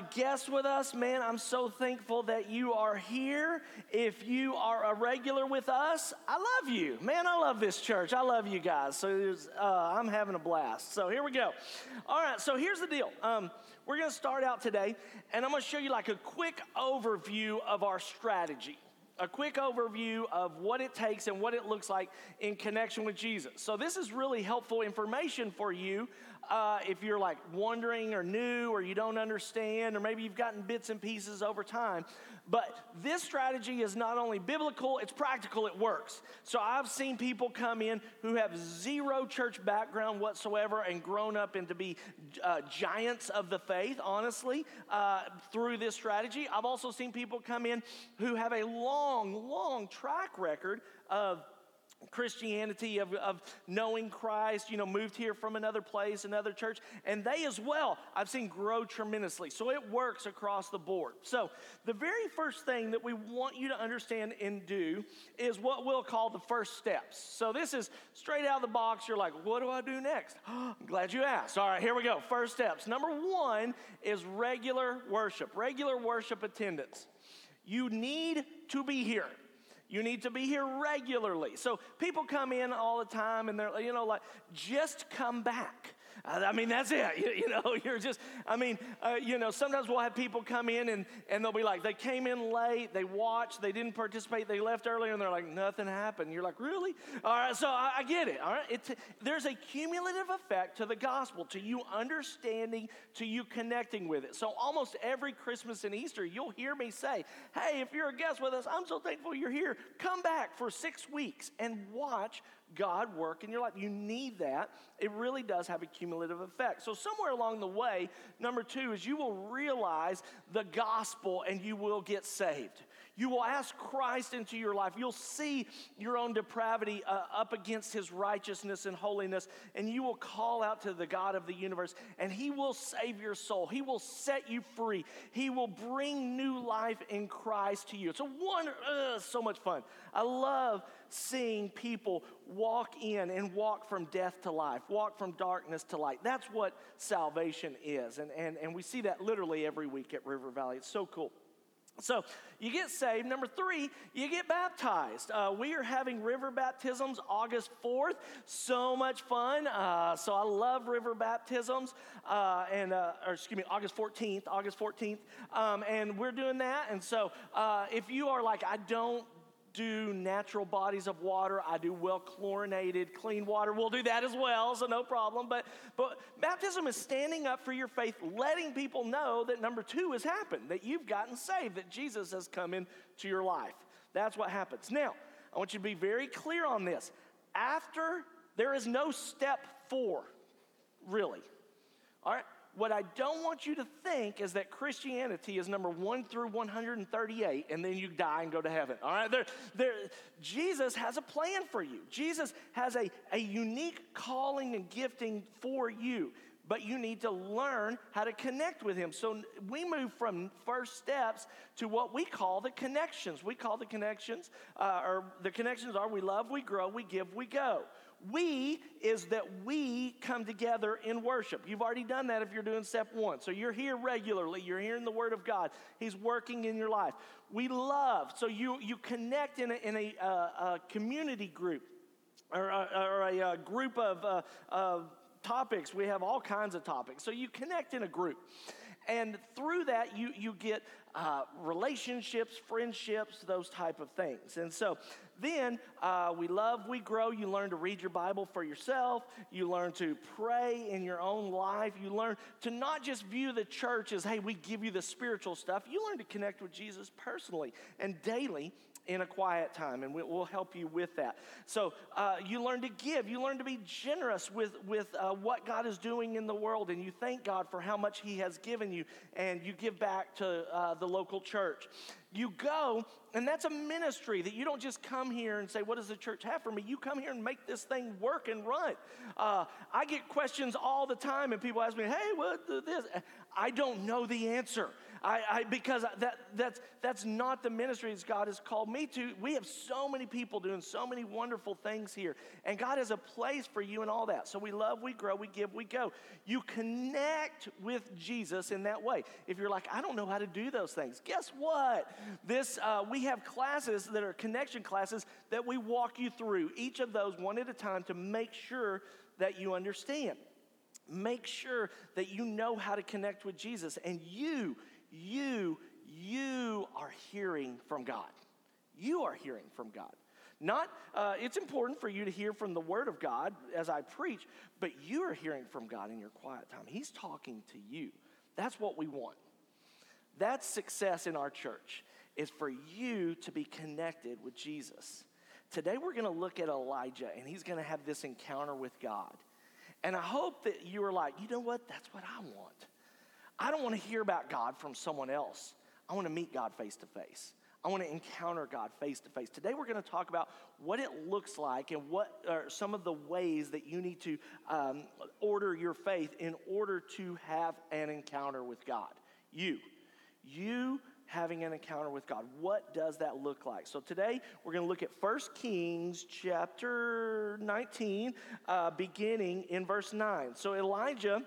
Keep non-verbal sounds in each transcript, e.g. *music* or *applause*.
guest with us, man, I'm so thankful that you are here. If you are a regular with us, I love you. Man, I love this church. I love you guys. So uh, I'm having a blast. So here we go. All right, so here's the deal. Um, we're going to start out today, and I'm going to show you like a quick overview of our strategy a quick overview of what it takes and what it looks like in connection with Jesus. So, this is really helpful information for you uh, if you're like wondering or new or you don't understand, or maybe you've gotten bits and pieces over time. But this strategy is not only biblical, it's practical, it works. So, I've seen people come in who have zero church background whatsoever and grown up into be uh, giants of the faith, honestly, uh, through this strategy. I've also seen people come in who have a long long, long track record of Christianity, of, of knowing Christ, you know, moved here from another place, another church, and they as well, I've seen grow tremendously. So it works across the board. So the very first thing that we want you to understand and do is what we'll call the first steps. So this is straight out of the box. You're like, what do I do next? *gasps* I'm glad you asked. All right, here we go. First steps. Number one is regular worship, regular worship attendance. You need to be here. You need to be here regularly. So people come in all the time and they're, you know, like, just come back. I mean, that's it. *laughs* You, you know, you're just, I mean, uh, you know, sometimes we'll have people come in and, and they'll be like, they came in late, they watched, they didn't participate, they left earlier, and they're like, nothing happened. You're like, really? All right, so I, I get it. All right, it's, there's a cumulative effect to the gospel, to you understanding, to you connecting with it. So almost every Christmas and Easter, you'll hear me say, hey, if you're a guest with us, I'm so thankful you're here. Come back for six weeks and watch God work in your life. You need that. It really does have a cumulative effect. So, somewhere along the way, number two is you will realize the gospel and you will get saved. You will ask Christ into your life. You'll see your own depravity uh, up against his righteousness and holiness, and you will call out to the God of the universe, and he will save your soul. He will set you free. He will bring new life in Christ to you. It's a wonder, uh, so much fun. I love seeing people walk in and walk from death to life, walk from darkness to light. That's what salvation is. And, and, and we see that literally every week at River Valley. It's so cool. So you get saved. Number three, you get baptized. Uh, we are having river baptisms August 4th. So much fun. Uh, so I love river baptisms. Uh, and, uh, or excuse me, August 14th, August 14th. Um, and we're doing that. And so uh, if you are like, I don't do natural bodies of water. I do well chlorinated, clean water. We'll do that as well, so no problem. But, but baptism is standing up for your faith, letting people know that number two has happened, that you've gotten saved, that Jesus has come into your life. That's what happens. Now, I want you to be very clear on this. After, there is no step four, really. All right? What I don't want you to think is that Christianity is number one through 138, and then you die and go to heaven. All right? There, there, Jesus has a plan for you. Jesus has a, a unique calling and gifting for you, but you need to learn how to connect with Him. So we move from first steps to what we call the connections. We call the connections, uh, or the connections are we love, we grow, we give, we go. We is that we come together in worship. You've already done that if you're doing step one. So you're here regularly, you're hearing the word of God. He's working in your life. We love, so you, you connect in a, in a, uh, a community group or, a, or a, a group of, uh, of topics. We have all kinds of topics. So you connect in a group. And through that, you, you get uh, relationships, friendships, those type of things. And so Then uh, we love, we grow. You learn to read your Bible for yourself. You learn to pray in your own life. You learn to not just view the church as, hey, we give you the spiritual stuff. You learn to connect with Jesus personally and daily in a quiet time, and we'll help you with that. So uh, you learn to give. You learn to be generous with, with uh, what God is doing in the world, and you thank God for how much He has given you, and you give back to uh, the local church. You go, and that's a ministry that you don't just come here and say, What does the church have for me? You come here and make this thing work and run. Uh, I get questions all the time, and people ask me, Hey, what this? I don't know the answer. I, I, because that, that's, that's not the ministry that God has called me to. We have so many people doing so many wonderful things here, and God has a place for you and all that. So we love, we grow, we give, we go. You connect with Jesus in that way. If you're like, I don't know how to do those things, guess what? This uh, we have classes that are connection classes that we walk you through each of those one at a time to make sure that you understand. Make sure that you know how to connect with Jesus, and you you, you are hearing from God. You are hearing from God. Not, uh, it's important for you to hear from the Word of God as I preach, but you are hearing from God in your quiet time. He's talking to you. That's what we want. That's success in our church, is for you to be connected with Jesus. Today we're going to look at Elijah, and he's going to have this encounter with God. And I hope that you are like, you know what? That's what I want. I don't want to hear about God from someone else. I want to meet God face to face. I want to encounter God face to face. Today, we're going to talk about what it looks like and what are some of the ways that you need to um, order your faith in order to have an encounter with God. You, you having an encounter with God. What does that look like? So today, we're going to look at 1 Kings chapter 19, uh, beginning in verse 9. So Elijah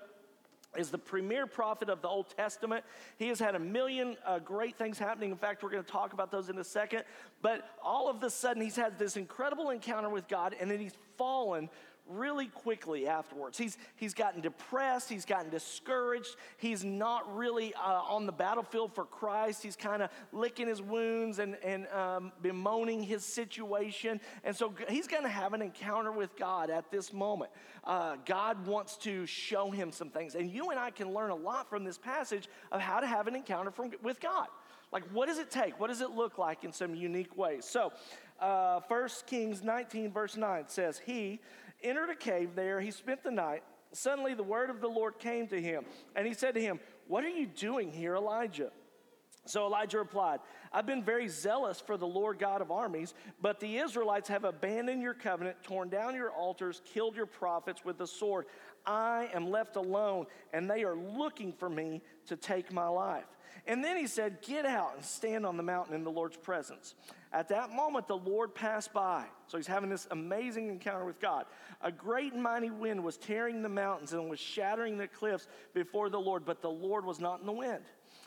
is the premier prophet of the Old Testament. He has had a million uh, great things happening. In fact, we're going to talk about those in a second. But all of a sudden, he's had this incredible encounter with God, and then he's fallen really quickly afterwards. He's, he's gotten depressed, he's gotten discouraged, he's not really uh, on the battlefield for Christ. He's kind of licking his wounds and, and um, bemoaning his situation. And so he's going to have an encounter with God at this moment. Uh, God wants to show him some things. And you and I can learn a lot from this passage of how to have an encounter from, with God. Like, what does it take? What does it look like in some unique ways? So, uh, 1 Kings 19, verse 9 says, He, entered a cave there. He spent the night. Suddenly, the word of the Lord came to him, and he said to him, What are you doing here, Elijah? So Elijah replied, I've been very zealous for the Lord God of armies, but the Israelites have abandoned your covenant, torn down your altars, killed your prophets with the sword. I am left alone, and they are looking for me to take my life. And then he said, Get out and stand on the mountain in the Lord's presence. At that moment, the Lord passed by. So he's having this amazing encounter with God. A great and mighty wind was tearing the mountains and was shattering the cliffs before the Lord, but the Lord was not in the wind.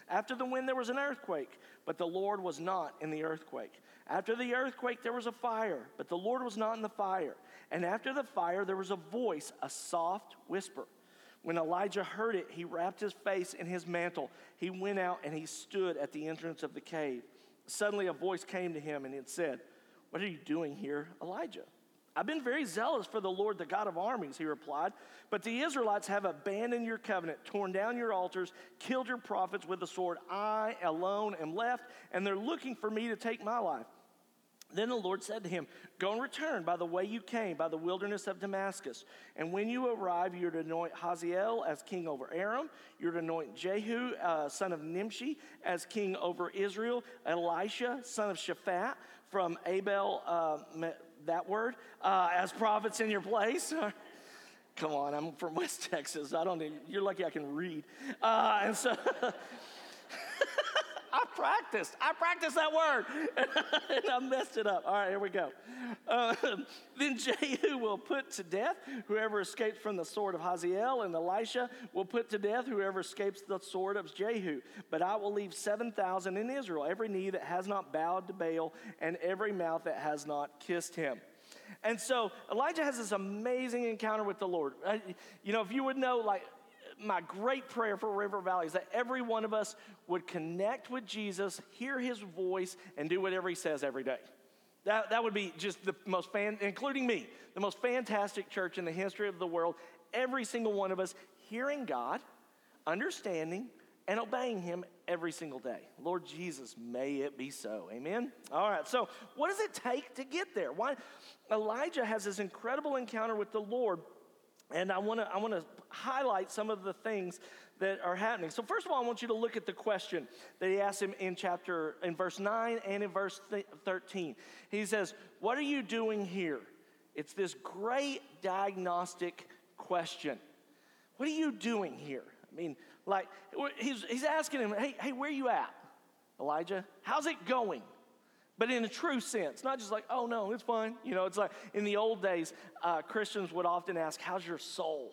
After the wind, there was an earthquake, but the Lord was not in the earthquake. After the earthquake, there was a fire, but the Lord was not in the fire. And after the fire, there was a voice, a soft whisper. When Elijah heard it, he wrapped his face in his mantle. He went out and he stood at the entrance of the cave. Suddenly, a voice came to him and it said, What are you doing here, Elijah? I've been very zealous for the Lord, the God of armies, he replied. But the Israelites have abandoned your covenant, torn down your altars, killed your prophets with the sword. I alone am left, and they're looking for me to take my life. Then the Lord said to him, Go and return by the way you came, by the wilderness of Damascus. And when you arrive, you're to anoint Hazael as king over Aram. You're to anoint Jehu, uh, son of Nimshi, as king over Israel. Elisha, son of Shaphat, from Abel, uh, that word, uh, as prophets in your place. *laughs* Come on, I'm from West Texas. I don't. Even, you're lucky I can read. Uh, and so. *laughs* I practiced. I practiced that word. *laughs* and I messed it up. All right, here we go. Uh, *laughs* then Jehu will put to death whoever escapes from the sword of Hazael, and Elisha will put to death whoever escapes the sword of Jehu. But I will leave 7,000 in Israel, every knee that has not bowed to Baal, and every mouth that has not kissed him. And so Elijah has this amazing encounter with the Lord. Uh, you know, if you would know, like, my great prayer for River Valley is that every one of us would connect with Jesus, hear his voice, and do whatever he says every day. That, that would be just the most fan, including me, the most fantastic church in the history of the world. Every single one of us hearing God, understanding, and obeying Him every single day. Lord Jesus, may it be so. Amen? All right, so what does it take to get there? Why? Elijah has this incredible encounter with the Lord, and I wanna, I wanna highlight some of the things that are happening. So, first of all, I want you to look at the question that he asked him in chapter, in verse 9 and in verse 13. He says, What are you doing here? It's this great diagnostic question. What are you doing here? I mean, like, he's, he's asking him, Hey, hey, where are you at, Elijah? How's it going? But in a true sense, not just like, oh no, it's fine. You know, it's like in the old days, uh, Christians would often ask, How's your soul?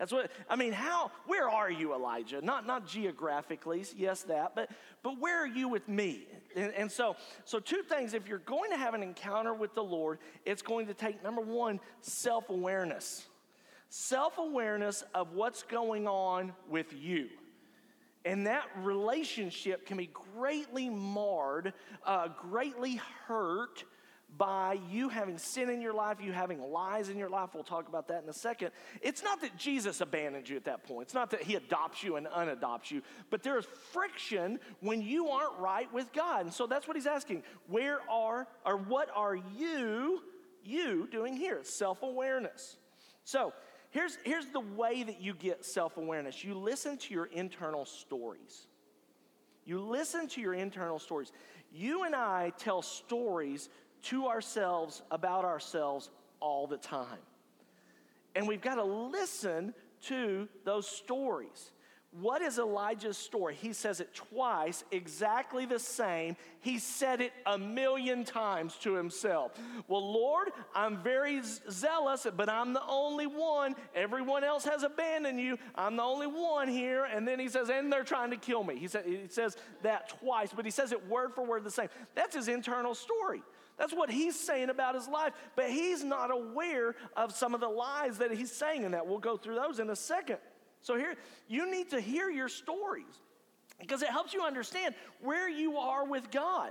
That's what I mean. How? Where are you, Elijah? Not not geographically, yes, that, but but where are you with me? And, and so so two things. If you're going to have an encounter with the Lord, it's going to take number one self awareness, self awareness of what's going on with you. And that relationship can be greatly marred, uh, greatly hurt by you having sin in your life, you having lies in your life. We'll talk about that in a second. It's not that Jesus abandoned you at that point. It's not that he adopts you and unadopts you, but there is friction when you aren't right with God. And so that's what he's asking. Where are, or what are you, you doing here? Self awareness. So here's, here's the way that you get self awareness you listen to your internal stories. You listen to your internal stories. You and I tell stories to ourselves about ourselves all the time. And we've got to listen to those stories. What is Elijah's story? He says it twice, exactly the same. He said it a million times to himself. Well, Lord, I'm very zealous, but I'm the only one. Everyone else has abandoned you. I'm the only one here. And then he says, and they're trying to kill me. He, said, he says that twice, but he says it word for word the same. That's his internal story. That's what he's saying about his life, but he's not aware of some of the lies that he's saying in that. We'll go through those in a second. So here, you need to hear your stories because it helps you understand where you are with God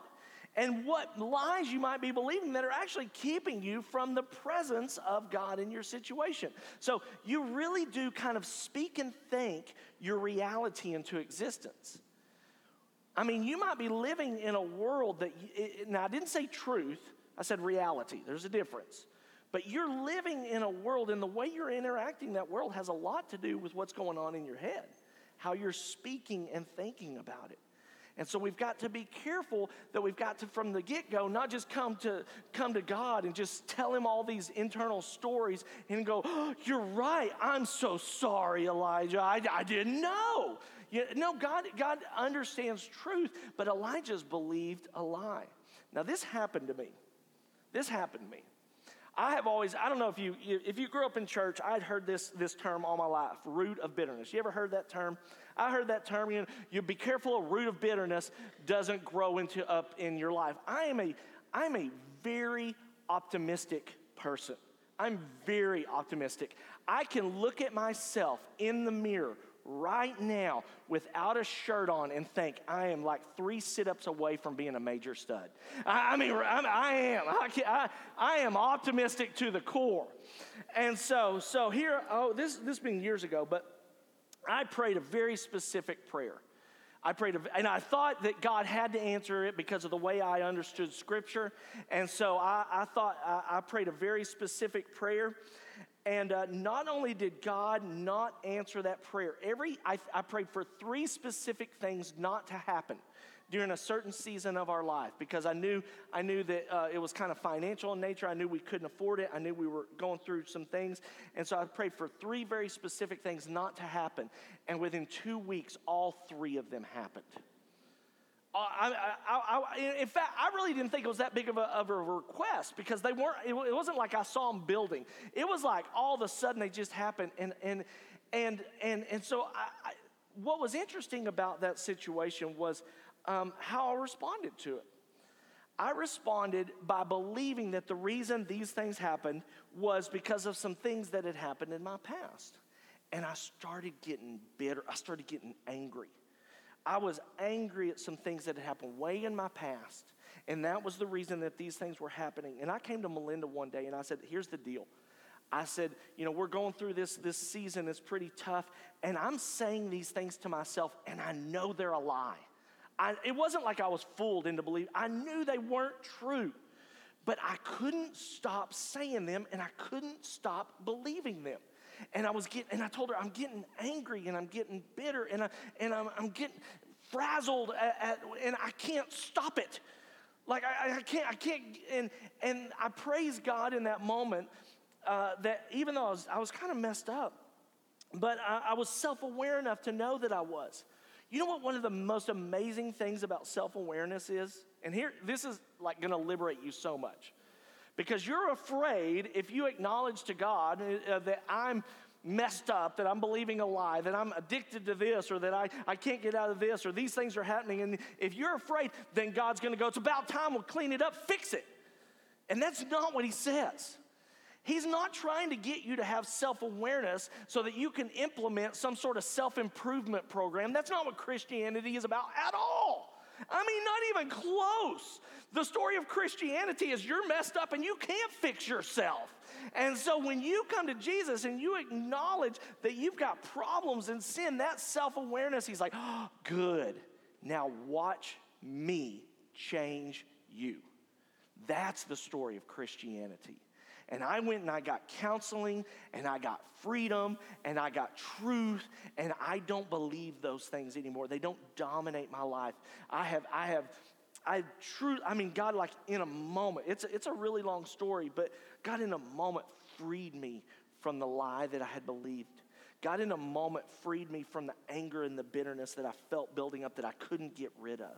and what lies you might be believing that are actually keeping you from the presence of God in your situation. So you really do kind of speak and think your reality into existence. I mean, you might be living in a world that, now I didn't say truth, I said reality. There's a difference. But you're living in a world, and the way you're interacting that world has a lot to do with what's going on in your head, how you're speaking and thinking about it. And so we've got to be careful that we've got to, from the get go, not just come to, come to God and just tell Him all these internal stories and go, oh, You're right. I'm so sorry, Elijah. I, I didn't know. You, no, God, God understands truth, but Elijah's believed a lie. Now, this happened to me. This happened to me. I have always, I don't know if you, if you grew up in church, I'd heard this, this term all my life, root of bitterness. You ever heard that term? I heard that term, you know, you be careful a root of bitterness doesn't grow into up in your life. I am a, I'm a very optimistic person. I'm very optimistic. I can look at myself in the mirror right now without a shirt on and think I am like three sit ups away from being a major stud. I, I mean, I'm, I am. I, I, I, am optimistic to the core. And so, so here, oh, this, this being years ago, but I prayed a very specific prayer. I prayed, and I thought that God had to answer it because of the way I understood Scripture. And so I, I thought I, I prayed a very specific prayer. And uh, not only did God not answer that prayer, every I, I prayed for three specific things not to happen during a certain season of our life because I knew I knew that uh, it was kind of financial in nature. I knew we couldn't afford it. I knew we were going through some things, and so I prayed for three very specific things not to happen. And within two weeks, all three of them happened. Uh, I, I, I, in fact, I really didn't think it was that big of a, of a request because they weren't. It, it, wasn't like I saw them building. It was like all of a sudden they just happened, and and and and and so what was interesting about that situation was um, how I responded to it. I responded by believing that the reason these things happened was because of some things that had happened in my past, and I started getting bitter. I started getting angry. I was angry at some things that had happened way in my past. And that was the reason that these things were happening. And I came to Melinda one day and I said, Here's the deal. I said, You know, we're going through this, this season, it's pretty tough. And I'm saying these things to myself, and I know they're a lie. I, it wasn't like I was fooled into believing, I knew they weren't true. But I couldn't stop saying them and I couldn't stop believing them. And I was getting, and I told her, I'm getting angry and I'm getting bitter and, I, and I'm, I'm getting frazzled at, at, and I can't stop it. Like I, I, can't, I can't, and, and I praise God in that moment uh, that even though I was, I was kind of messed up, but I, I was self aware enough to know that I was. You know what one of the most amazing things about self awareness is? And here, this is like gonna liberate you so much. Because you're afraid if you acknowledge to God uh, that I'm messed up, that I'm believing a lie, that I'm addicted to this, or that I, I can't get out of this, or these things are happening. And if you're afraid, then God's gonna go, it's about time, we'll clean it up, fix it. And that's not what He says. He's not trying to get you to have self awareness so that you can implement some sort of self improvement program. That's not what Christianity is about at all. I mean, not even close. The story of Christianity is you're messed up and you can't fix yourself. And so when you come to Jesus and you acknowledge that you've got problems and sin, that self awareness, he's like, oh, good. Now watch me change you. That's the story of Christianity. And I went and I got counseling and I got freedom and I got truth and I don't believe those things anymore. They don't dominate my life. I have, I have, I true, I mean, God, like in a moment, it's a, it's a really long story, but God in a moment freed me from the lie that I had believed. God in a moment freed me from the anger and the bitterness that I felt building up that I couldn't get rid of.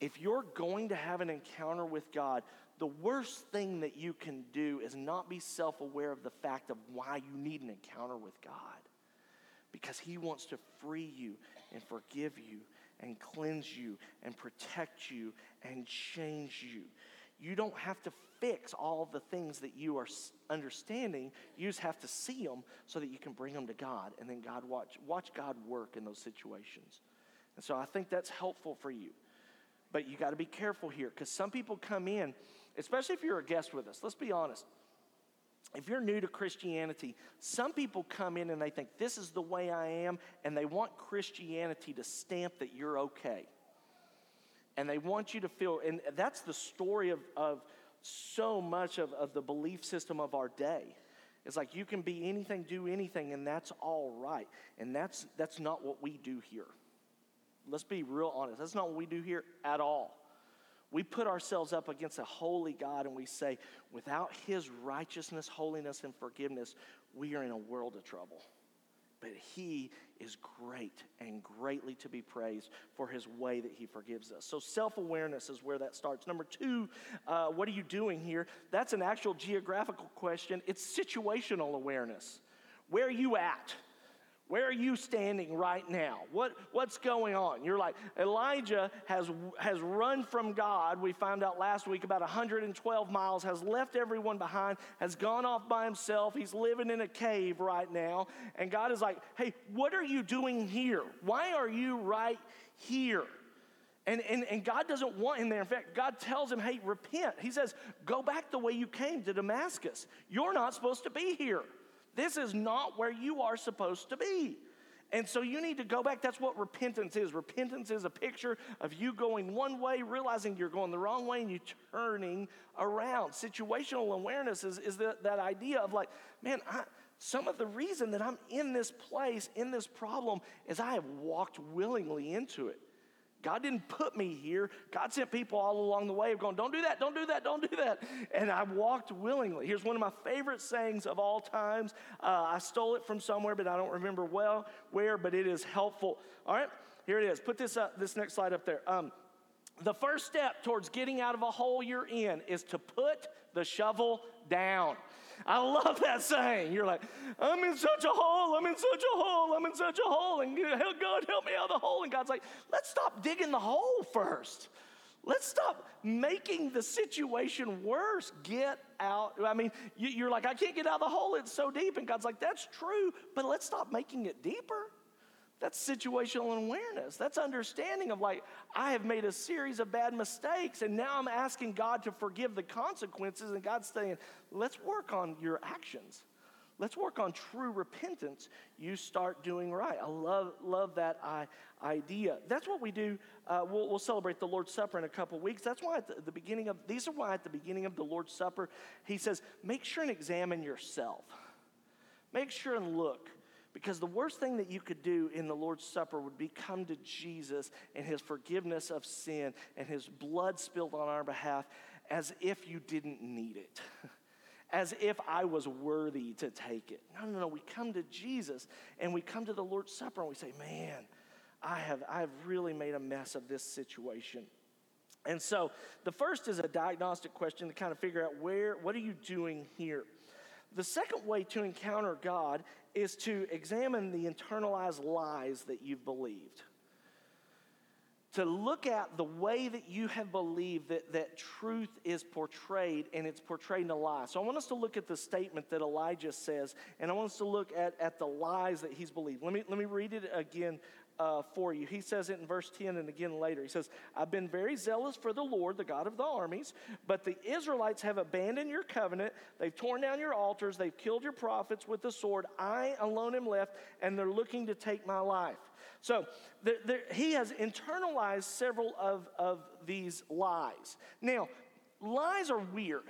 If you're going to have an encounter with God, the worst thing that you can do is not be self aware of the fact of why you need an encounter with God. Because He wants to free you and forgive you and cleanse you and protect you and change you. You don't have to fix all the things that you are understanding. You just have to see them so that you can bring them to God and then God watch watch God work in those situations. And so I think that's helpful for you. But you got to be careful here because some people come in especially if you're a guest with us. Let's be honest. If you're new to Christianity, some people come in and they think this is the way I am, and they want Christianity to stamp that you're okay. And they want you to feel, and that's the story of, of so much of, of the belief system of our day. It's like you can be anything, do anything, and that's all right. And that's, that's not what we do here. Let's be real honest. That's not what we do here at all. We put ourselves up against a holy God and we say, without His righteousness, holiness, and forgiveness, we are in a world of trouble. But He is great and greatly to be praised for His way that He forgives us. So, self awareness is where that starts. Number two, uh, what are you doing here? That's an actual geographical question, it's situational awareness. Where are you at? Where are you standing right now? What, what's going on? You're like, Elijah has, has run from God. We found out last week about 112 miles, has left everyone behind, has gone off by himself. He's living in a cave right now. And God is like, hey, what are you doing here? Why are you right here? And, and, and God doesn't want him there. In fact, God tells him, hey, repent. He says, go back the way you came to Damascus. You're not supposed to be here. This is not where you are supposed to be. And so you need to go back. That's what repentance is. Repentance is a picture of you going one way, realizing you're going the wrong way, and you turning around. Situational awareness is, is the, that idea of like, man, I, some of the reason that I'm in this place, in this problem, is I have walked willingly into it. God didn't put me here. God sent people all along the way of going, don't do that, don't do that, don't do that. And I walked willingly. Here's one of my favorite sayings of all times. Uh, I stole it from somewhere, but I don't remember well where, but it is helpful. All right, here it is. Put this up, this next slide up there. Um, the first step towards getting out of a hole you're in is to put the shovel down. I love that saying. You're like, I'm in such a hole, I'm in such a hole, I'm in such a hole, and God help me out of the hole. And God's like, let's stop digging the hole first. Let's stop making the situation worse. Get out. I mean, you're like, I can't get out of the hole, it's so deep. And God's like, that's true, but let's stop making it deeper. That's situational awareness. That's understanding of like, I have made a series of bad mistakes, and now I'm asking God to forgive the consequences, and God's saying, let's work on your actions. Let's work on true repentance. You start doing right. I love, love that idea. That's what we do. Uh, we'll, we'll, celebrate the Lord's Supper in a couple weeks. That's why at the, the beginning of, these are why at the beginning of the Lord's Supper, he says, make sure and examine yourself. Make sure and look. Because the worst thing that you could do in the Lord's Supper would be come to Jesus and his forgiveness of sin and his blood spilled on our behalf as if you didn't need it. *laughs* as if I was worthy to take it. No, no, no. We come to Jesus and we come to the Lord's Supper and we say, man, I have, I have really made a mess of this situation. And so the first is a diagnostic question to kind of figure out where, what are you doing here? The second way to encounter God is to examine the internalized lies that you've believed. To look at the way that you have believed that, that truth is portrayed and it's portrayed in a lie. So I want us to look at the statement that Elijah says, and I want us to look at, at the lies that he's believed. Let me, let me read it again uh, for you. He says it in verse 10 and again later. He says, I've been very zealous for the Lord, the God of the armies, but the Israelites have abandoned your covenant. They've torn down your altars. They've killed your prophets with the sword. I alone am left, and they're looking to take my life. So there, there, he has internalized several of, of these lies. Now, lies are weird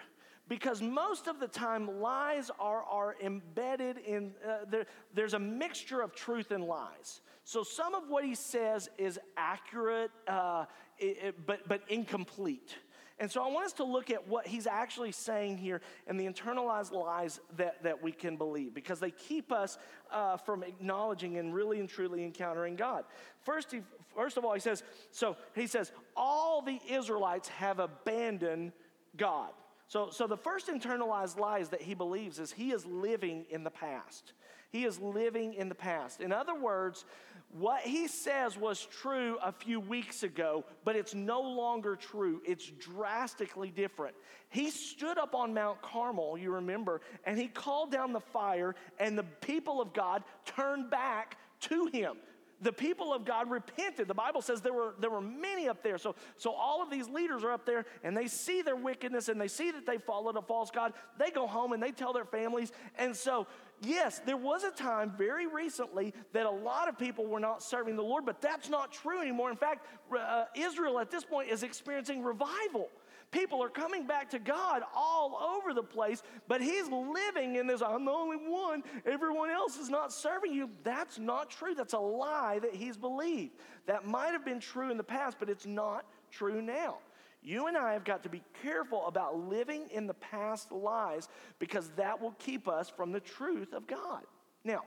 because most of the time lies are, are embedded in uh, there, there's a mixture of truth and lies so some of what he says is accurate, uh, it, but, but incomplete. And so I want us to look at what he's actually saying here and the internalized lies that, that we can believe because they keep us uh, from acknowledging and really and truly encountering God. First, he, first of all, he says, so he says, all the Israelites have abandoned God. So, so the first internalized lies that he believes is he is living in the past. He is living in the past. In other words, what he says was true a few weeks ago, but it's no longer true. It's drastically different. He stood up on Mount Carmel, you remember, and he called down the fire, and the people of God turned back to him the people of God repented. The Bible says there were, there were many up there. So, so all of these leaders are up there and they see their wickedness and they see that they followed a false God. They go home and they tell their families. And so, yes, there was a time very recently that a lot of people were not serving the Lord, but that's not true anymore. In fact, uh, Israel at this point is experiencing revival. People are coming back to God all over the place, but he's living in this I'm the only one, everyone else is not serving you. That's not true. That's a lie that he's believed. That might have been true in the past, but it's not true now. You and I have got to be careful about living in the past lies because that will keep us from the truth of God. Now,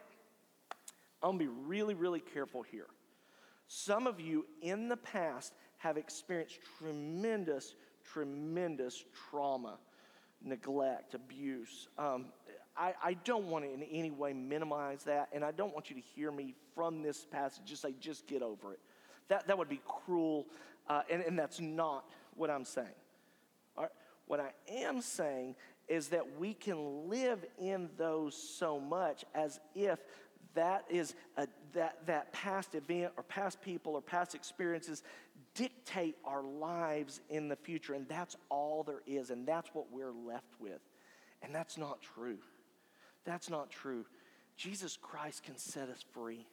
I'm gonna be really, really careful here. Some of you in the past have experienced tremendous tremendous trauma, neglect, abuse. Um, I, I, don't want to in any way minimize that, and I don't want you to hear me from this passage just say, just get over it. That, that would be cruel, uh, and, and that's not what I'm saying. What I am saying is that we can live in those so much as if that is a, that, that past event or past people or past experiences dictate our lives in the future. And that's all there is. And that's what we're left with. And that's not true. That's not true. Jesus Christ can set us free.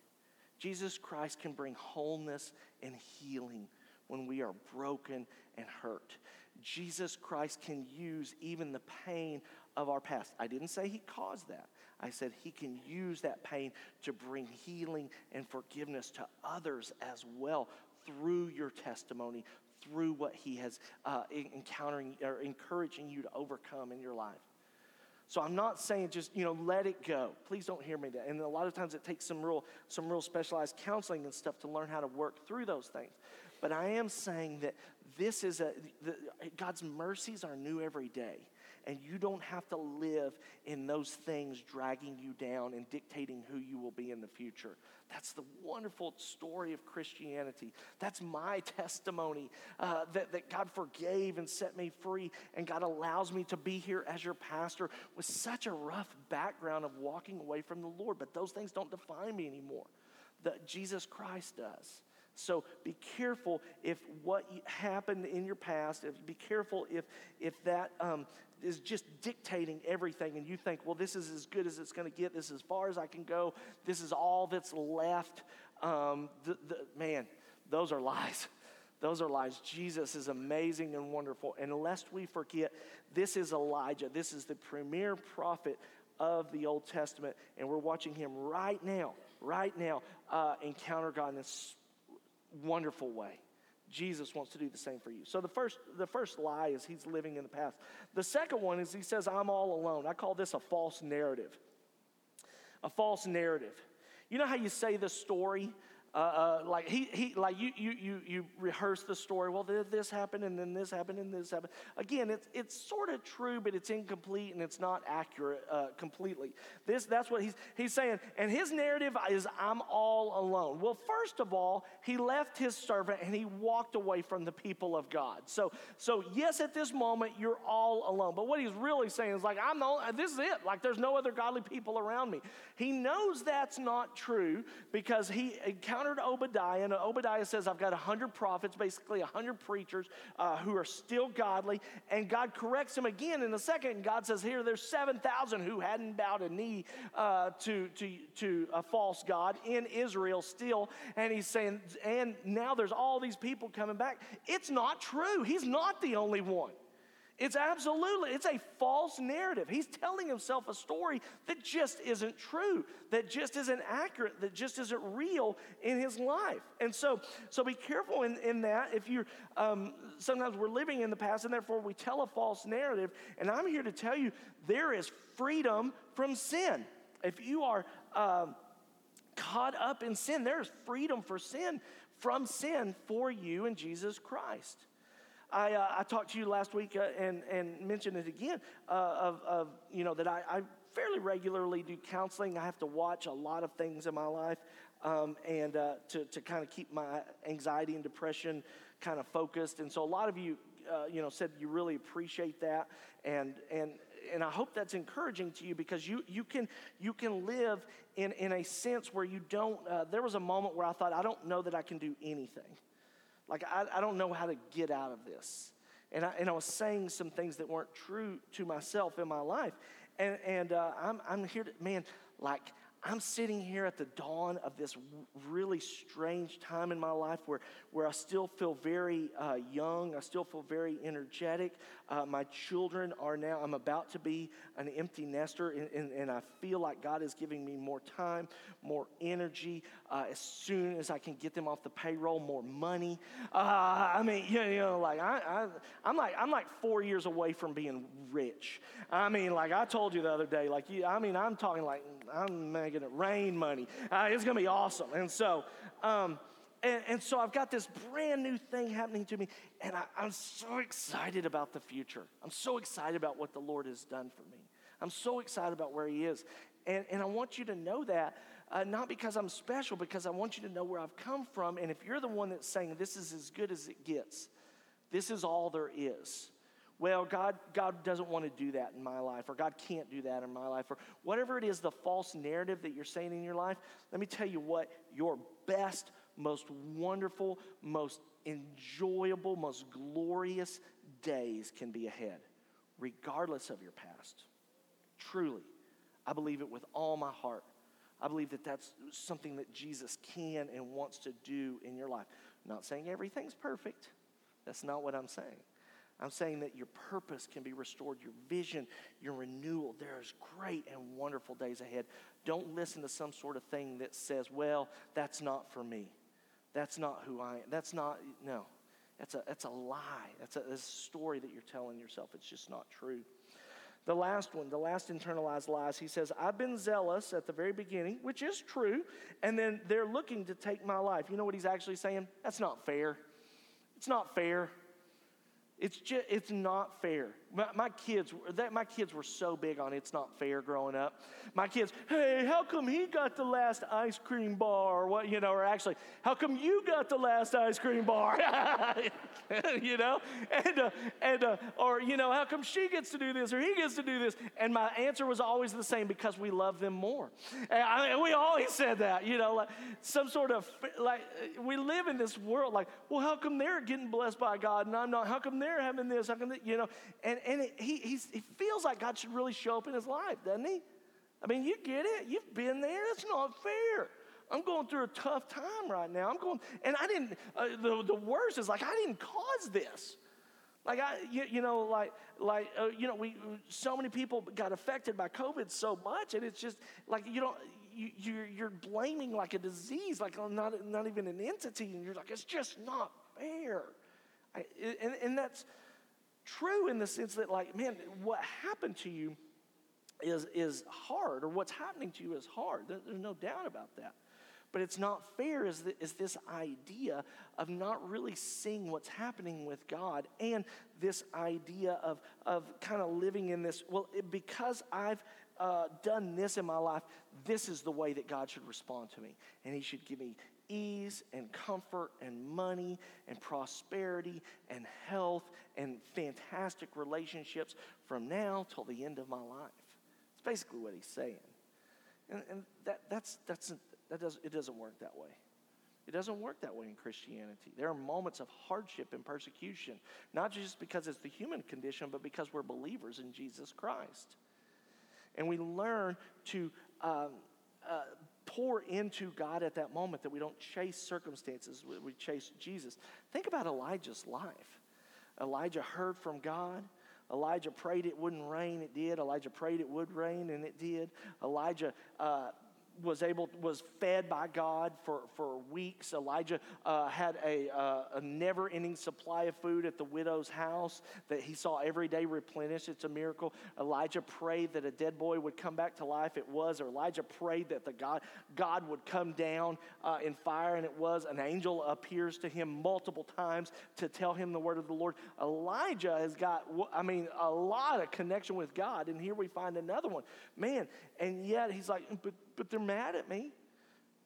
Jesus Christ can bring wholeness and healing when we are broken and hurt. Jesus Christ can use even the pain of our past. I didn't say he caused that. I said he can use that pain to bring healing and forgiveness to others as well through your testimony, through what he has uh, encountering or encouraging you to overcome in your life. So I'm not saying just, you know, let it go. Please don't hear me that. And a lot of times it takes some real, some real specialized counseling and stuff to learn how to work through those things. But I am saying that this is a, the, God's mercies are new every day and you don't have to live in those things dragging you down and dictating who you will be in the future. That's the wonderful story of Christianity. That's my testimony uh, that, that God forgave and set me free, and God allows me to be here as your pastor with such a rough background of walking away from the Lord. But those things don't define me anymore. that Jesus Christ does. So be careful if what happened in your past, if, be careful if, if that um, is just dictating everything and you think, well, this is as good as it's going to get, this is as far as I can go, this is all that's left. Um, the, the, man, those are lies. Those are lies. Jesus is amazing and wonderful. And lest we forget, this is Elijah. This is the premier prophet of the Old Testament. And we're watching him right now, right now, uh, encounter God in this wonderful way. Jesus wants to do the same for you. So the first, the first lie is he's living in the past. The second one is he says, I'm all alone. I call this a false narrative. A false narrative. You know how you say the story uh, uh, like he, he like you, you, you, you rehearse the story. Well, this happened, and then this happened, and this happened. Again, it's it's sort of true, but it's incomplete and it's not accurate uh, completely. This that's what he's he's saying. And his narrative is, "I'm all alone." Well, first of all, he left his servant and he walked away from the people of God. So so yes, at this moment you're all alone. But what he's really saying is like, "I'm the only, this is it. Like there's no other godly people around me." He knows that's not true because he encountered encountered Obadiah, and Obadiah says, I've got 100 prophets, basically 100 preachers uh, who are still godly. And God corrects him again in a second. And God says, Here, there's 7,000 who hadn't bowed a knee uh, to, to, to a false God in Israel still. And he's saying, And now there's all these people coming back. It's not true. He's not the only one. It's absolutely, it's a false narrative. He's telling himself a story that just isn't true, that just isn't accurate, that just isn't real in his life. And so, so be careful in, in that. If you're, um, sometimes we're living in the past and therefore we tell a false narrative. And I'm here to tell you there is freedom from sin. If you are um, caught up in sin, there's freedom for sin, from sin for you in Jesus Christ. I, uh, I talked to you last week uh, and, and mentioned it again uh, of, of, you know, that I, I, fairly regularly do counseling. I have to watch a lot of things in my life um, and uh, to, to kind of keep my anxiety and depression kind of focused. And so a lot of you, uh, you know, said you really appreciate that. And, and, and I hope that's encouraging to you because you, you, can, you can live in, in a sense where you don't. Uh, there was a moment where I thought, I don't know that I can do anything. Like, I, I don't know how to get out of this. And I, and I was saying some things that weren't true to myself in my life. And, and uh, I'm, I'm here to, man, like, I'm sitting here at the dawn of this really strange time in my life where, where I still feel very uh, young. I still feel very energetic. Uh, my children are now, I'm about to be an empty nester, and, and, and I feel like God is giving me more time, more energy. Uh, as soon as I can get them off the payroll, more money. Uh, I mean, you know, like I, I, I'm like I'm like four years away from being rich. I mean, like I told you the other day, like I mean, I'm talking like I'm making it rain money. Uh, it's gonna be awesome. And so. Um, and, and, so I've got this brand new thing happening to me, and I, I'm so excited about the future. I'm so excited about what the Lord has done for me. I'm so excited about where He is. And, and I want you to know that, uh, not because I'm special, because I want you to know where I've come from. And if you're the one that's saying, this is as good as it gets, this is all there is. Well, God, God doesn't want to do that in my life, or God can't do that in my life, or whatever it is, the false narrative that you're saying in your life. Let me tell you what your best most wonderful, most enjoyable, most glorious days can be ahead, regardless of your past. Truly, I believe it with all my heart. I believe that that's something that Jesus can and wants to do in your life. I'm not saying everything's perfect. That's not what I'm saying. I'm saying that your purpose can be restored, your vision, your renewal. There's great and wonderful days ahead. Don't listen to some sort of thing that says, well, that's not for me. That's not who I am. That's not, no. That's a, that's a lie. That's a, that's a story that you're telling yourself. It's just not true. The last one, the last internalized lies, he says, I've been zealous at the very beginning, which is true, and then they're looking to take my life. You know what he's actually saying? That's not fair. It's not fair. It's just, it's not fair. My, my kids, that, my kids were so big on it's not fair growing up. My kids, hey, how come he got the last ice cream bar? Or what, you know, or actually, how come you got the last ice cream bar? *laughs* you know, and uh, and uh, or you know, how come she gets to do this or he gets to do this? And my answer was always the same because we love them more. And I, we always said that, you know, like some sort of like we live in this world like, well, how come they're getting blessed by God and I'm not? How come they're having this? How come they, you know? And and it, he he feels like God should really show up in his life, doesn't he? I mean, you get it. You've been there. That's not fair. I'm going through a tough time right now. I'm going, and I didn't, uh, the, the worst is like, I didn't cause this. Like I, you, you know, like, like, uh, you know, we, so many people got affected by COVID so much, and it's just like, you don't, you, you're, you're blaming like a disease, like not, not even an entity, and you're like, it's just not fair. I, and, and that's true in the sense that, like, man, what happened to you is, is hard, or what's happening to you is hard. There's no doubt about that. But it's not fair is, the, is this idea of not really seeing what's happening with God and this idea of, of kind of living in this, well, it, because I've uh, done this in my life, this is the way that God should respond to me. And He should give me ease and comfort and money and prosperity and health and fantastic relationships from now till the end of my life. It's basically what He's saying. And, and that, that's, that's, that does, it doesn't work that way. It doesn't work that way in Christianity. There are moments of hardship and persecution, not just because it's the human condition, but because we're believers in Jesus Christ. And we learn to um, uh, pour into God at that moment that we don't chase circumstances, we chase Jesus. Think about Elijah's life. Elijah heard from God. Elijah prayed it wouldn't rain, it did. Elijah prayed it would rain, and it did. Elijah uh, was able was fed by God for, for weeks. Elijah uh, had a, uh, a never ending supply of food at the widow's house that he saw every day replenished. It's a miracle. Elijah prayed that a dead boy would come back to life. It was. Or Elijah prayed that the God God would come down uh, in fire, and it was. An angel appears to him multiple times to tell him the word of the Lord. Elijah has got, I mean, a lot of connection with God, and here we find another one. Man, and yet he's like, but but they're mad at me.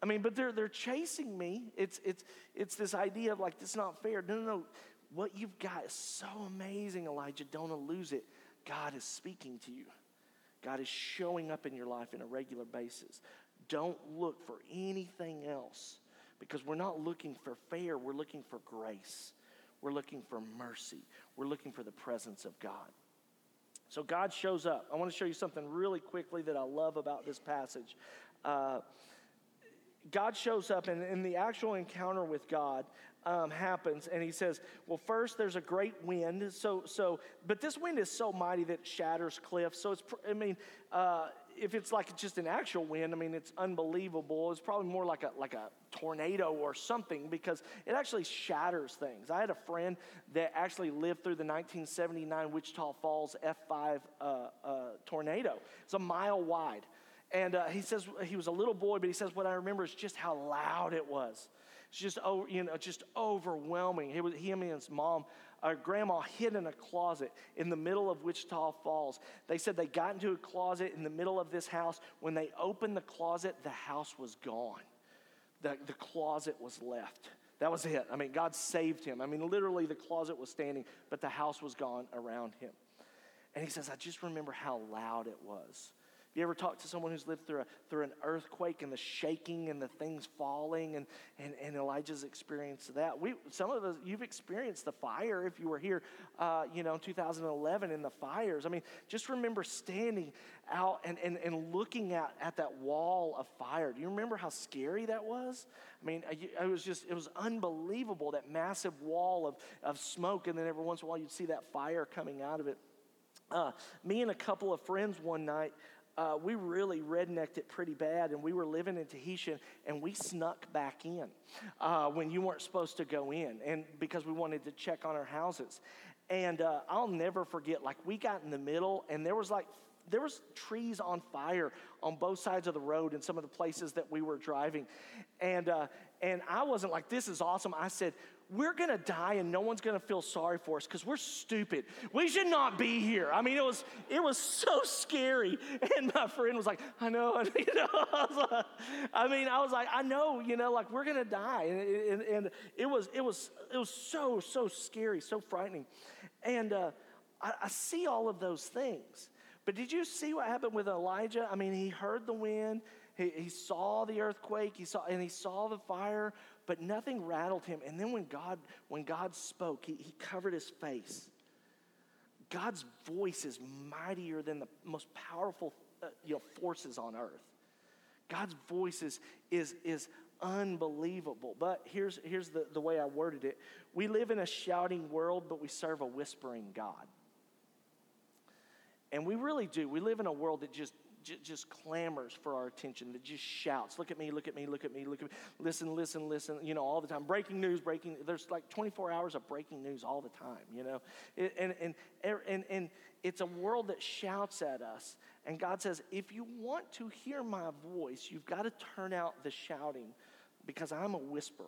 I mean, but they're, they're chasing me. It's, it's, it's this idea of like, is not fair. No, no, no. What you've got is so amazing, Elijah. Don't lose it. God is speaking to you. God is showing up in your life in a regular basis. Don't look for anything else because we're not looking for fair, we're looking for grace. We're looking for mercy. We're looking for the presence of God. So God shows up. I want to show you something really quickly that I love about this passage. Uh, God shows up, and in the actual encounter with God um, happens, and He says, "Well, first there's a great wind. So, so, but this wind is so mighty that it shatters cliffs. So it's, I mean, uh, if it's like just an actual wind, I mean, it's unbelievable. It's probably more like a like a tornado or something because it actually shatters things. I had a friend that actually lived through the 1979 Wichita Falls F5 uh, uh, tornado. It's a mile wide. And uh, he says he was a little boy, but he says what I remember is just how loud it was. It's just, oh, you know, just overwhelming. He, was, he and his mom our grandma hid in a closet in the middle of Wichita Falls. They said they got into a closet in the middle of this house. When they opened the closet, the house was gone. The, the closet was left. That was it. I mean, God saved him. I mean, literally, the closet was standing, but the house was gone around him. And he says, I just remember how loud it was. You ever talk to someone who's lived through, a, through an earthquake and the shaking and the things falling and, and, and Elijah's experienced that? We, some of us, you've experienced the fire if you were here, uh, you know, in 2011 in the fires. I mean, just remember standing out and, and, and looking at, at that wall of fire. Do you remember how scary that was? I mean, it was just, it was unbelievable, that massive wall of, of smoke, and then every once in a while you'd see that fire coming out of it. Uh, me and a couple of friends one night, uh, we really rednecked it pretty bad, and we were living in Tahitian, and we snuck back in uh, when you weren't supposed to go in, and because we wanted to check on our houses. And uh, I'll never forget, like we got in the middle, and there was like there was trees on fire on both sides of the road in some of the places that we were driving, and uh, and I wasn't like this is awesome. I said we're gonna die and no one's gonna feel sorry for us because we're stupid. We should not be here. I mean, it was it was so scary. And my friend was like, I know, *laughs* you know. *laughs* I, like, I mean, I was like, I know, you know, like we're gonna die. And, and, and it was it was it was so so scary, so frightening. And uh, I, I see all of those things. But did you see what happened with Elijah? I mean, he heard the wind, he, he saw the earthquake, he saw, and he saw the fire, but nothing rattled him. And then when God, when God spoke, he, he covered his face. God's voice is mightier than the most powerful uh, you know, forces on earth. God's voice is, is, is unbelievable. But here's, here's the, the way I worded it we live in a shouting world, but we serve a whispering God. And we really do. We live in a world that just just clamors for our attention, that just shouts, look at me, look at me, look at me, look at me, listen, listen, listen, you know, all the time. Breaking news, breaking, there's like 24 hours of breaking news all the time, you know. And, and, er, and, and it's a world that shouts at us. And God says, if you want to hear my voice, you've got to turn out the shouting because I'm a whisperer.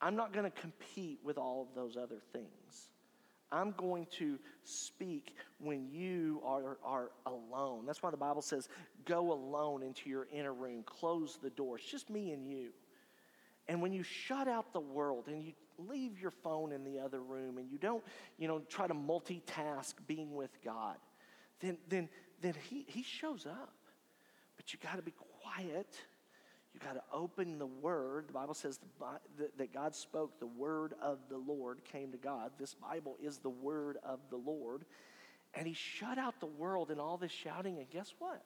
I'm not going to compete with all of those other things. I'm going to speak when you are, are alone. That's why the Bible says, go alone into your inner room, close the door. It's just me and you. And when you shut out the world and you leave your phone in the other room and you don't, you know, try to multitask being with God, then, then, then he, he shows up. But you got to be quiet you got to open the word. The Bible says that God spoke, the word of the Lord came to God. This Bible is the word of the Lord. And he shut out the world and all this shouting. And guess what?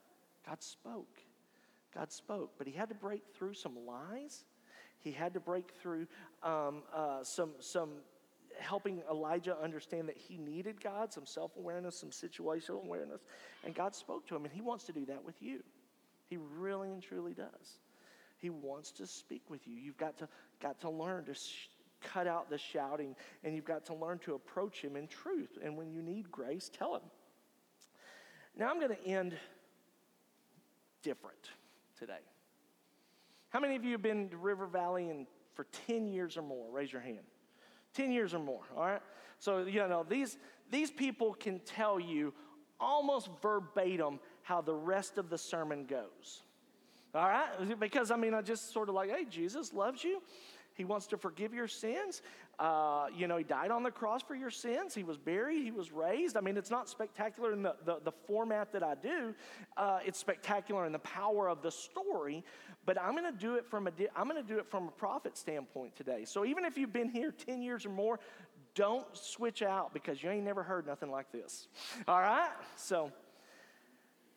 God spoke. God spoke. But he had to break through some lies. He had to break through um, uh, some, some helping Elijah understand that he needed God, some self awareness, some situational awareness. And God spoke to him. And he wants to do that with you. He really and truly does. He wants to speak with you. You've got to, got to learn to sh- cut out the shouting, and you've got to learn to approach Him in truth. And when you need grace, tell Him. Now, I'm going to end different today. How many of you have been to River Valley in, for 10 years or more? Raise your hand. 10 years or more, all right? So, you know, these, these people can tell you almost verbatim how the rest of the sermon goes. All right? Because, I mean, I just sort of like, hey, Jesus loves you. He wants to forgive your sins. Uh, you know, he died on the cross for your sins. He was buried. He was raised. I mean, it's not spectacular in the, the, the format that I do. Uh, it's spectacular in the power of the story. But I'm going to do it from a I'm going to do it from a prophet standpoint today. So even if you've been here 10 years or more, don't switch out because you ain't never heard nothing like this. All right? So.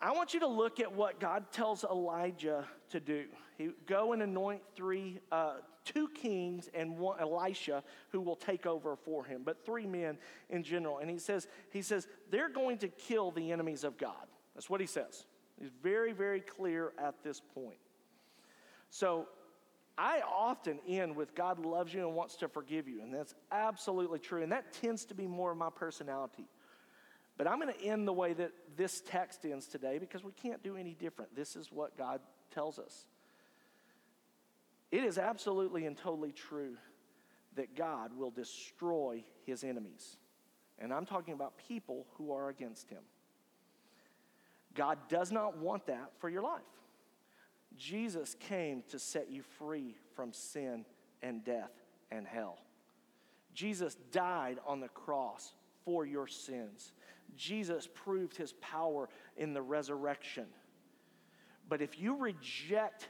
I want you to look at what God tells Elijah to do. He, go and anoint three, uh, two kings and one Elisha who will take over for him, but three men in general. And he says, he says they're going to kill the enemies of God. That's what he says. He's very, very clear at this point. So I often end with God loves you and wants to forgive you, and that's absolutely true. And that tends to be more of my personality. But I'm going to end the way that this text ends today because we can't do any different. This is what God tells us. It is absolutely and totally true that God will destroy his enemies. And I'm talking about people who are against him. God does not want that for your life. Jesus came to set you free from sin and death and hell. Jesus died on the cross for your sins. Jesus proved his power in the resurrection. But if you reject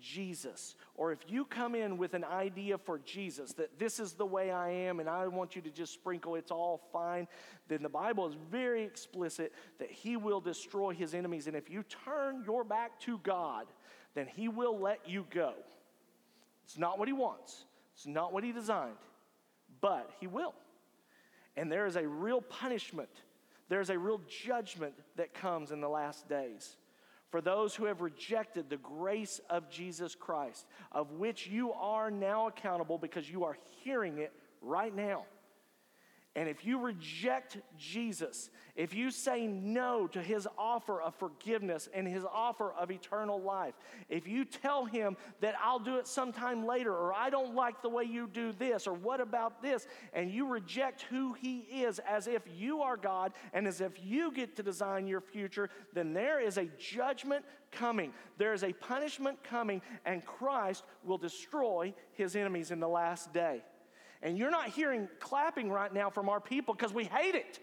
Jesus, or if you come in with an idea for Jesus that this is the way I am and I want you to just sprinkle, it's all fine, then the Bible is very explicit that He will destroy His enemies. And if you turn your back to God, then He will let you go. It's not what He wants, it's not what He designed, but He will. And there is a real punishment there's a real judgment that comes in the last days for those who have rejected the grace of Jesus Christ, of which you are now accountable because you are hearing it right now. And if you reject Jesus, if you say no to his offer of forgiveness and his offer of eternal life, if you tell him that I'll do it sometime later, or I don't like the way you do this, or what about this, and you reject who he is as if you are God and as if you get to design your future, then there is a judgment coming. There is a punishment coming, and Christ will destroy his enemies in the last day. And you're not hearing clapping right now from our people because we hate it.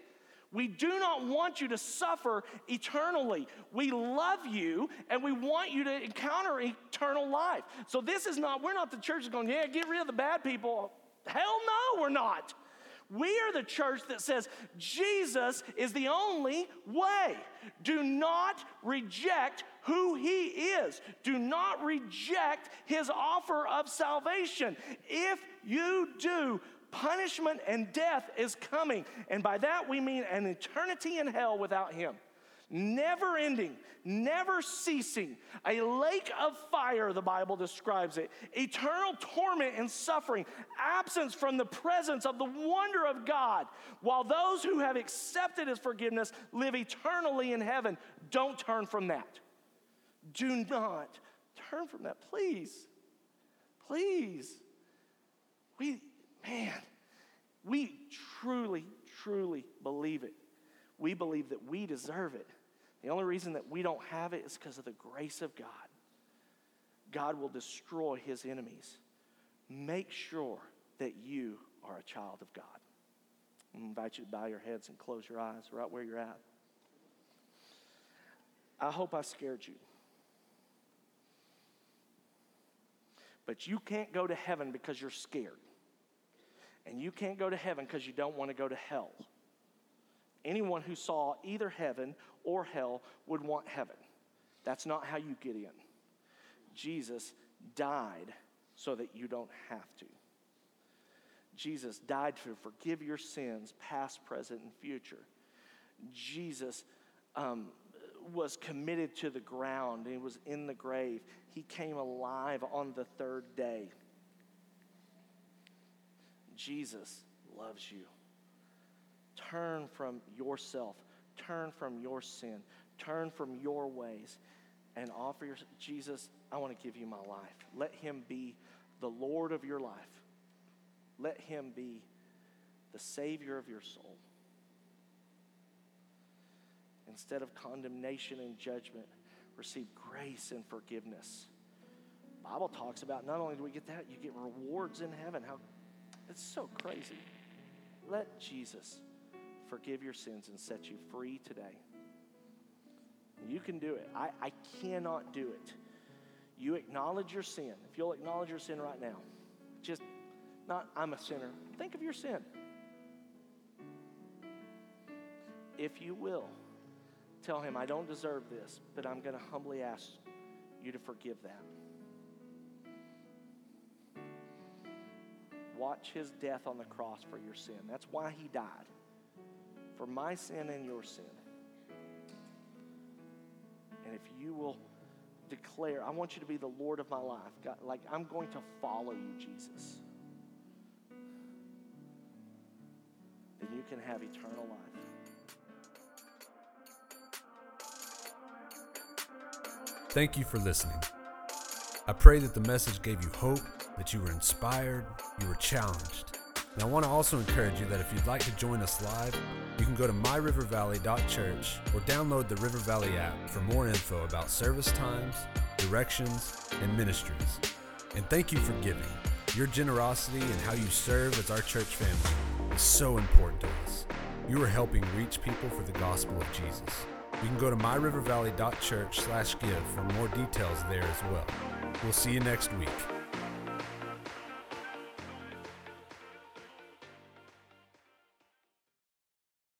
We do not want you to suffer eternally. We love you and we want you to encounter eternal life. So, this is not, we're not the church that's going, yeah, get rid of the bad people. Hell no, we're not. We are the church that says Jesus is the only way. Do not reject who he is. Do not reject his offer of salvation. If you do, punishment and death is coming. And by that we mean an eternity in hell without him. Never ending, never ceasing, a lake of fire, the Bible describes it, eternal torment and suffering, absence from the presence of the wonder of God, while those who have accepted his forgiveness live eternally in heaven. Don't turn from that. Do not turn from that, please. Please. We, man, we truly, truly believe it. We believe that we deserve it. The only reason that we don't have it is because of the grace of God. God will destroy his enemies. Make sure that you are a child of God. I invite you to bow your heads and close your eyes right where you're at. I hope I scared you. But you can't go to heaven because you're scared. And you can't go to heaven because you don't want to go to hell. Anyone who saw either heaven or hell would want heaven. That's not how you get in. Jesus died so that you don't have to. Jesus died to forgive your sins, past, present, and future. Jesus um, was committed to the ground, he was in the grave. He came alive on the third day. Jesus loves you. Turn from yourself, turn from your sin, turn from your ways, and offer your Jesus, I want to give you my life. Let him be the Lord of your life. Let him be the Savior of your soul instead of condemnation and judgment, receive grace and forgiveness. Bible talks about not only do we get that, you get rewards in heaven. How it's so crazy. Let Jesus forgive your sins and set you free today. You can do it. I, I cannot do it. You acknowledge your sin. If you'll acknowledge your sin right now, just not, I'm a sinner. Think of your sin. If you will, Tell him, I don't deserve this, but I'm going to humbly ask you to forgive that. Watch his death on the cross for your sin. That's why he died. For my sin and your sin. And if you will declare, I want you to be the Lord of my life, God, like I'm going to follow you, Jesus, then you can have eternal life. Thank you for listening. I pray that the message gave you hope, that you were inspired, you were challenged. And I want to also encourage you that if you'd like to join us live, you can go to myrivervalley.church or download the River Valley app for more info about service times, directions, and ministries. And thank you for giving. Your generosity and how you serve as our church family is so important to us. You are helping reach people for the gospel of Jesus. You can go to myrivervalley.church slash give for more details there as well. We'll see you next week.